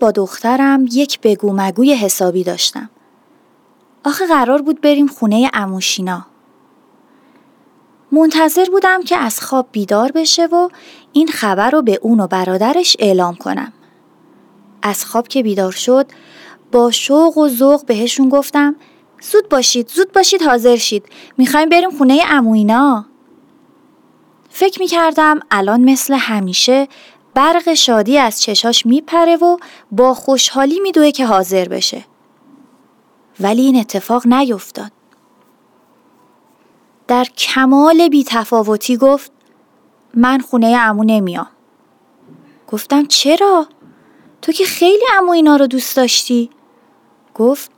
با دخترم یک بگو مگوی حسابی داشتم. آخه قرار بود بریم خونه اموشینا. منتظر بودم که از خواب بیدار بشه و این خبر رو به اون و برادرش اعلام کنم. از خواب که بیدار شد با شوق و ذوق بهشون گفتم زود باشید زود باشید حاضر شید می‌خوایم بریم خونه اموینا فکر می‌کردم الان مثل همیشه برق شادی از چشاش میپره و با خوشحالی میدوه که حاضر بشه. ولی این اتفاق نیفتاد. در کمال بیتفاوتی گفت من خونه امو نمیام. گفتم چرا؟ تو که خیلی امو اینا رو دوست داشتی؟ گفت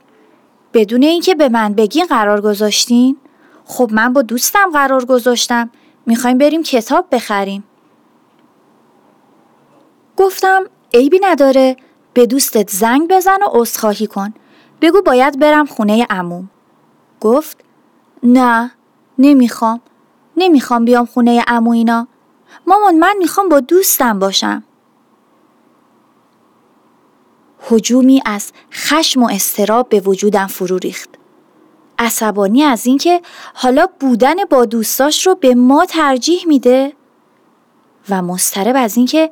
بدون اینکه به من بگین قرار گذاشتین؟ خب من با دوستم قرار گذاشتم. می‌خوایم بریم کتاب بخریم. گفتم عیبی نداره به دوستت زنگ بزن و عذرخواهی کن. بگو باید برم خونه عموم. گفت نه نمی‌خوام. نمی‌خوام بیام خونه عمو اینا. مامان من می‌خوام با دوستم باشم. هجومی از خشم و استراب به وجودم فرو ریخت. عصبانی از اینکه حالا بودن با دوستاش رو به ما ترجیح میده و مسترب از اینکه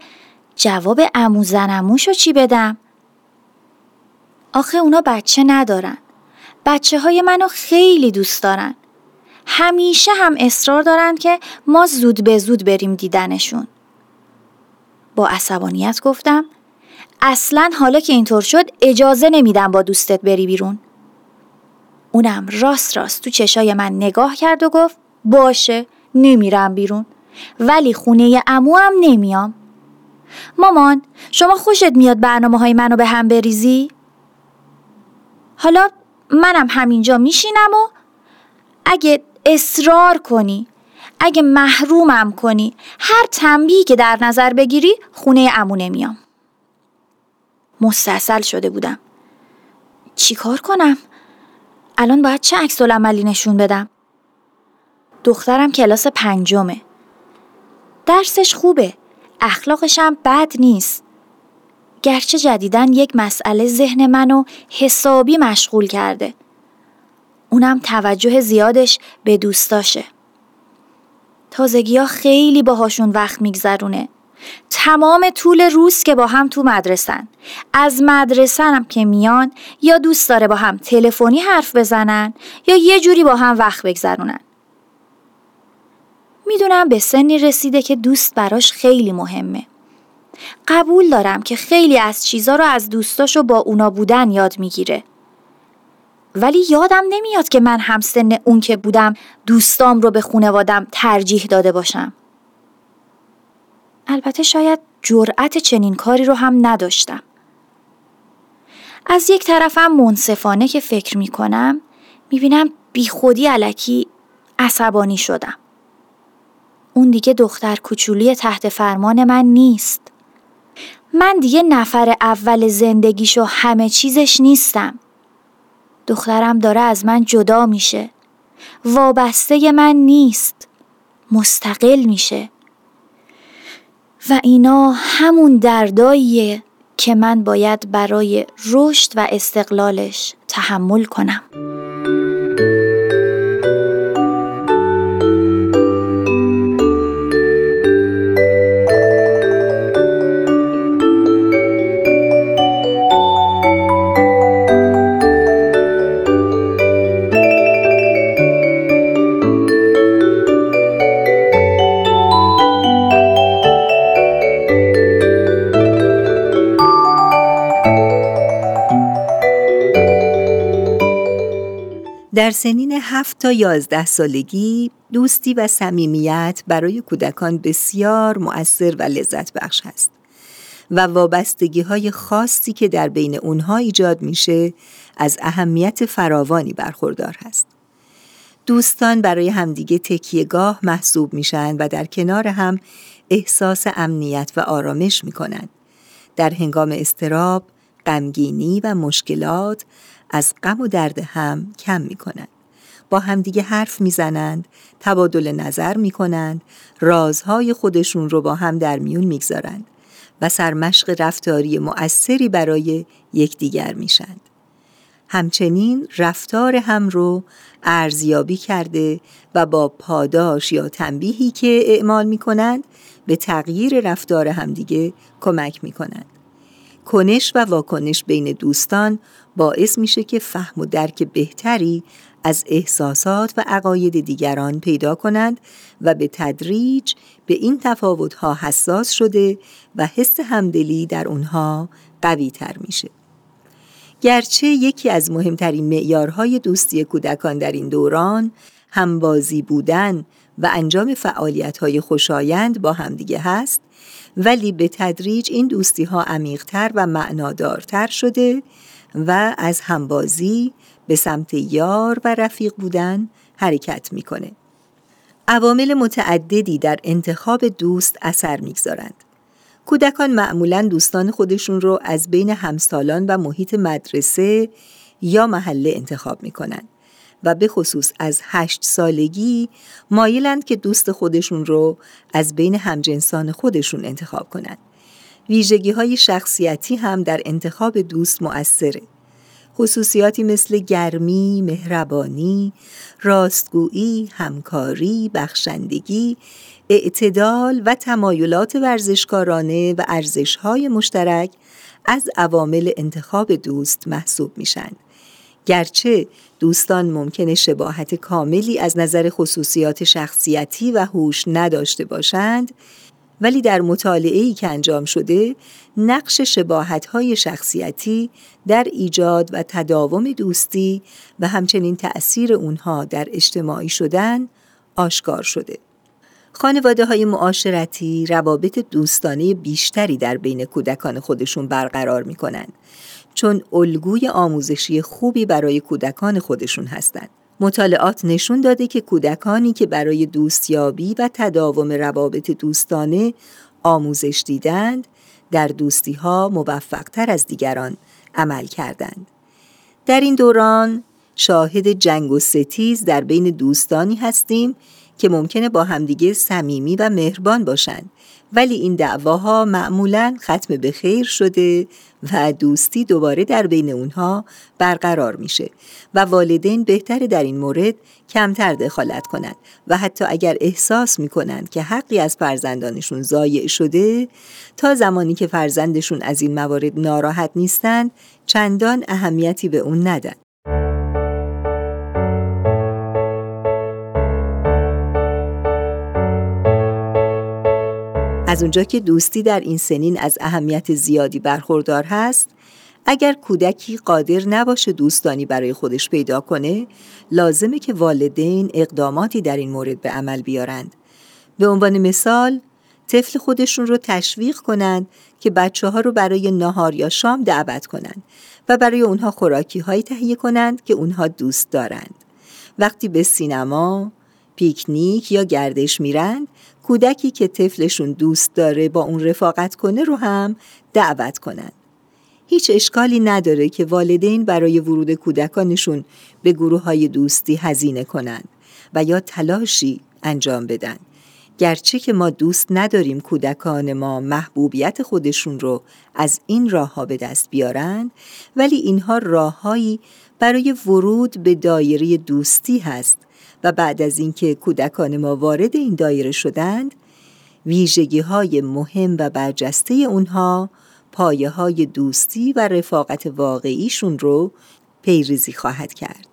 جواب امو زنموشو چی بدم؟ آخه اونا بچه ندارن. بچه های منو خیلی دوست دارن. همیشه هم اصرار دارن که ما زود به زود بریم دیدنشون. با عصبانیت گفتم اصلا حالا که اینطور شد اجازه نمیدم با دوستت بری بیرون. اونم راست راست تو چشای من نگاه کرد و گفت باشه نمیرم بیرون ولی خونه امو هم نمیام. مامان شما خوشت میاد برنامه های منو به هم بریزی؟ حالا منم همینجا میشینم و اگه اصرار کنی اگه محرومم کنی هر تنبیهی که در نظر بگیری خونه امونه میام مستصل شده بودم چیکار کنم؟ الان باید چه عکس عملی نشون بدم؟ دخترم کلاس پنجمه درسش خوبه اخلاقش هم بد نیست. گرچه جدیدن یک مسئله ذهن منو حسابی مشغول کرده. اونم توجه زیادش به دوستاشه. تازگی ها خیلی باهاشون وقت میگذرونه. تمام طول روز که با هم تو مدرسن. از مدرسه هم که میان یا دوست داره با هم تلفنی حرف بزنن یا یه جوری با هم وقت بگذرونن. می‌دونم به سنی رسیده که دوست براش خیلی مهمه. قبول دارم که خیلی از چیزا رو از دوستاشو با اونا بودن یاد می‌گیره. ولی یادم نمیاد که من همسن اون که بودم دوستام رو به خونوادم ترجیح داده باشم. البته شاید جرأت چنین کاری رو هم نداشتم. از یک طرفم منصفانه که فکر می‌کنم می‌بینم بیخودی علکی عصبانی شدم. اون دیگه دختر کوچولی تحت فرمان من نیست. من دیگه نفر اول زندگیش و همه چیزش نیستم. دخترم داره از من جدا میشه. وابسته من نیست. مستقل میشه. و اینا همون درداییه که من باید برای رشد و استقلالش تحمل کنم. در سنین هفت تا یازده سالگی دوستی و صمیمیت برای کودکان بسیار مؤثر و لذت بخش است و وابستگی های خاصی که در بین اونها ایجاد میشه از اهمیت فراوانی برخوردار هست. دوستان برای همدیگه تکیهگاه محسوب میشن و در کنار هم احساس امنیت و آرامش می‌کنند. در هنگام استراب، غمگینی و مشکلات از غم و درد هم کم می‌کنند. با همدیگه حرف می‌زنند، تبادل نظر می‌کنند، رازهای خودشون رو با هم در میون می‌گذارند و سرمشق رفتاری مؤثری برای یکدیگر میشند. همچنین رفتار هم رو ارزیابی کرده و با پاداش یا تنبیهی که اعمال می کنند به تغییر رفتار همدیگه کمک می کنند. کنش و واکنش بین دوستان باعث میشه که فهم و درک بهتری از احساسات و عقاید دیگران پیدا کنند و به تدریج به این تفاوتها حساس شده و حس همدلی در اونها قوی تر میشه. گرچه یکی از مهمترین معیارهای دوستی کودکان در این دوران همبازی بودن و انجام فعالیت‌های خوشایند با همدیگه هست ولی به تدریج این دوستی ها عمیقتر و معنادارتر شده و از همبازی به سمت یار و رفیق بودن حرکت می‌کنه. عوامل متعددی در انتخاب دوست اثر می‌گذارند. کودکان معمولا دوستان خودشون رو از بین همسالان و محیط مدرسه یا محله انتخاب می‌کنن و به خصوص از هشت سالگی مایلند که دوست خودشون رو از بین همجنسان خودشون انتخاب کنند. ویژگی های شخصیتی هم در انتخاب دوست مؤثره. خصوصیاتی مثل گرمی، مهربانی، راستگویی، همکاری، بخشندگی، اعتدال و تمایلات ورزشکارانه و ارزشهای مشترک از عوامل انتخاب دوست محسوب میشن. گرچه دوستان ممکنه شباهت کاملی از نظر خصوصیات شخصیتی و هوش نداشته باشند ولی در مطالعه‌ای که انجام شده نقش شباهت‌های شخصیتی در ایجاد و تداوم دوستی و همچنین تأثیر اونها در اجتماعی شدن آشکار شده. خانواده های معاشرتی روابط دوستانه بیشتری در بین کودکان خودشون برقرار می کنند چون الگوی آموزشی خوبی برای کودکان خودشون هستند. مطالعات نشون داده که کودکانی که برای دوستیابی و تداوم روابط دوستانه آموزش دیدند در دوستی ها موفق تر از دیگران عمل کردند. در این دوران شاهد جنگ و ستیز در بین دوستانی هستیم که ممکنه با همدیگه صمیمی و مهربان باشند ولی این دعواها معمولا ختم به خیر شده و دوستی دوباره در بین اونها برقرار میشه و والدین بهتر در این مورد کمتر دخالت کنند و حتی اگر احساس می‌کنند که حقی از فرزندانشون ضایع شده تا زمانی که فرزندشون از این موارد ناراحت نیستند چندان اهمیتی به اون ندن. از اونجا که دوستی در این سنین از اهمیت زیادی برخوردار هست اگر کودکی قادر نباشه دوستانی برای خودش پیدا کنه لازمه که والدین اقداماتی در این مورد به عمل بیارند. به عنوان مثال طفل خودشون رو تشویق کنند که بچه ها رو برای نهار یا شام دعوت کنند و برای اونها خوراکی هایی تهیه کنند که اونها دوست دارند. وقتی به سینما، پیکنیک یا گردش میرند کودکی که طفلشون دوست داره با اون رفاقت کنه رو هم دعوت کنند. هیچ اشکالی نداره که والدین برای ورود کودکانشون به گروه های دوستی هزینه کنند و یا تلاشی انجام بدن. گرچه که ما دوست نداریم کودکان ما محبوبیت خودشون رو از این راه ها به دست بیارند ولی اینها راههایی برای ورود به دایره دوستی هست و بعد از اینکه کودکان ما وارد این دایره شدند ویژگی های مهم و برجسته اونها پایه های دوستی و رفاقت واقعیشون رو پیریزی خواهد کرد.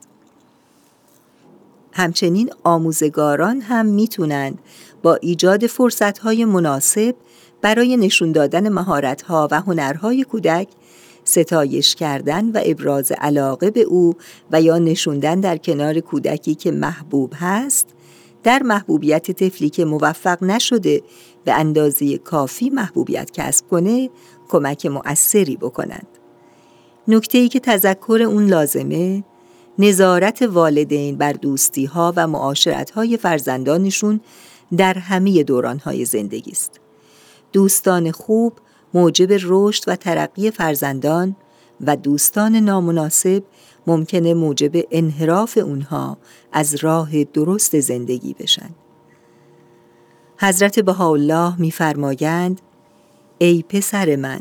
همچنین آموزگاران هم می‌تونند با ایجاد فرصتهای مناسب برای نشون دادن مهارتها و هنرهای کودک ستایش کردن و ابراز علاقه به او و یا نشوندن در کنار کودکی که محبوب هست در محبوبیت طفلی که موفق نشده به اندازه کافی محبوبیت کسب کنه کمک مؤثری بکنند. نکته ای که تذکر اون لازمه نظارت والدین بر دوستی ها و معاشرت های فرزندانشون در همه دوران های زندگی است. دوستان خوب موجب رشد و ترقی فرزندان و دوستان نامناسب ممکنه موجب انحراف اونها از راه درست زندگی بشن. حضرت بهاءالله میفرمایند ای پسر من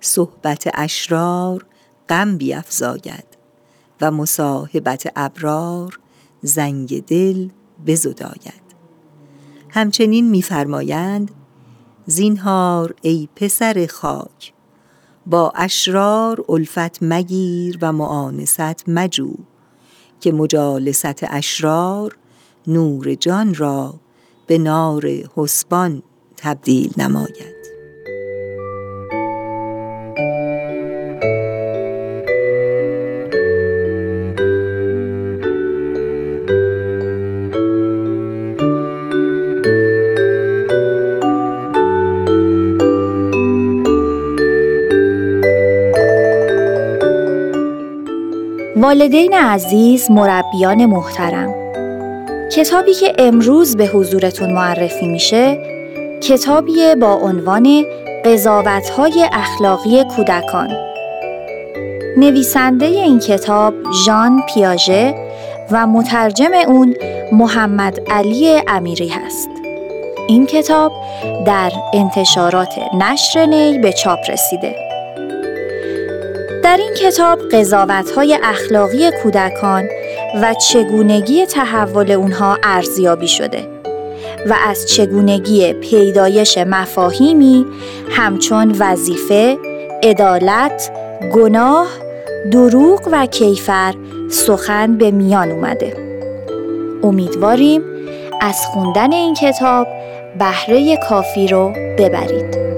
صحبت اشرار غم بیافزاید و مصاحبت ابرار زنگ دل بزداید همچنین میفرمایند زینهار ای پسر خاک. با اشرار الفت مگیر و معانست مجو که مجالست اشرار نور جان را به نار حسبان تبدیل نماید. والدین عزیز مربیان محترم. کتابی که امروز به حضورتون معرفی میشه کتابی با عنوان قضاوتهای اخلاقی کودکان. نویسنده این کتاب ژان پیاژه و مترجم اون محمد علی امیری هست. این کتاب در انتشارات نشر نی به چاپ رسیده. در این کتاب های اخلاقی کودکان و چگونگی تحول اونها ارزیابی شده و از چگونگی پیدایش مفاهیمی همچون وظیفه، عدالت، گناه، دروغ و کیفر سخن به میان اومده. امیدواریم از خوندن این کتاب بهره کافی رو ببرید.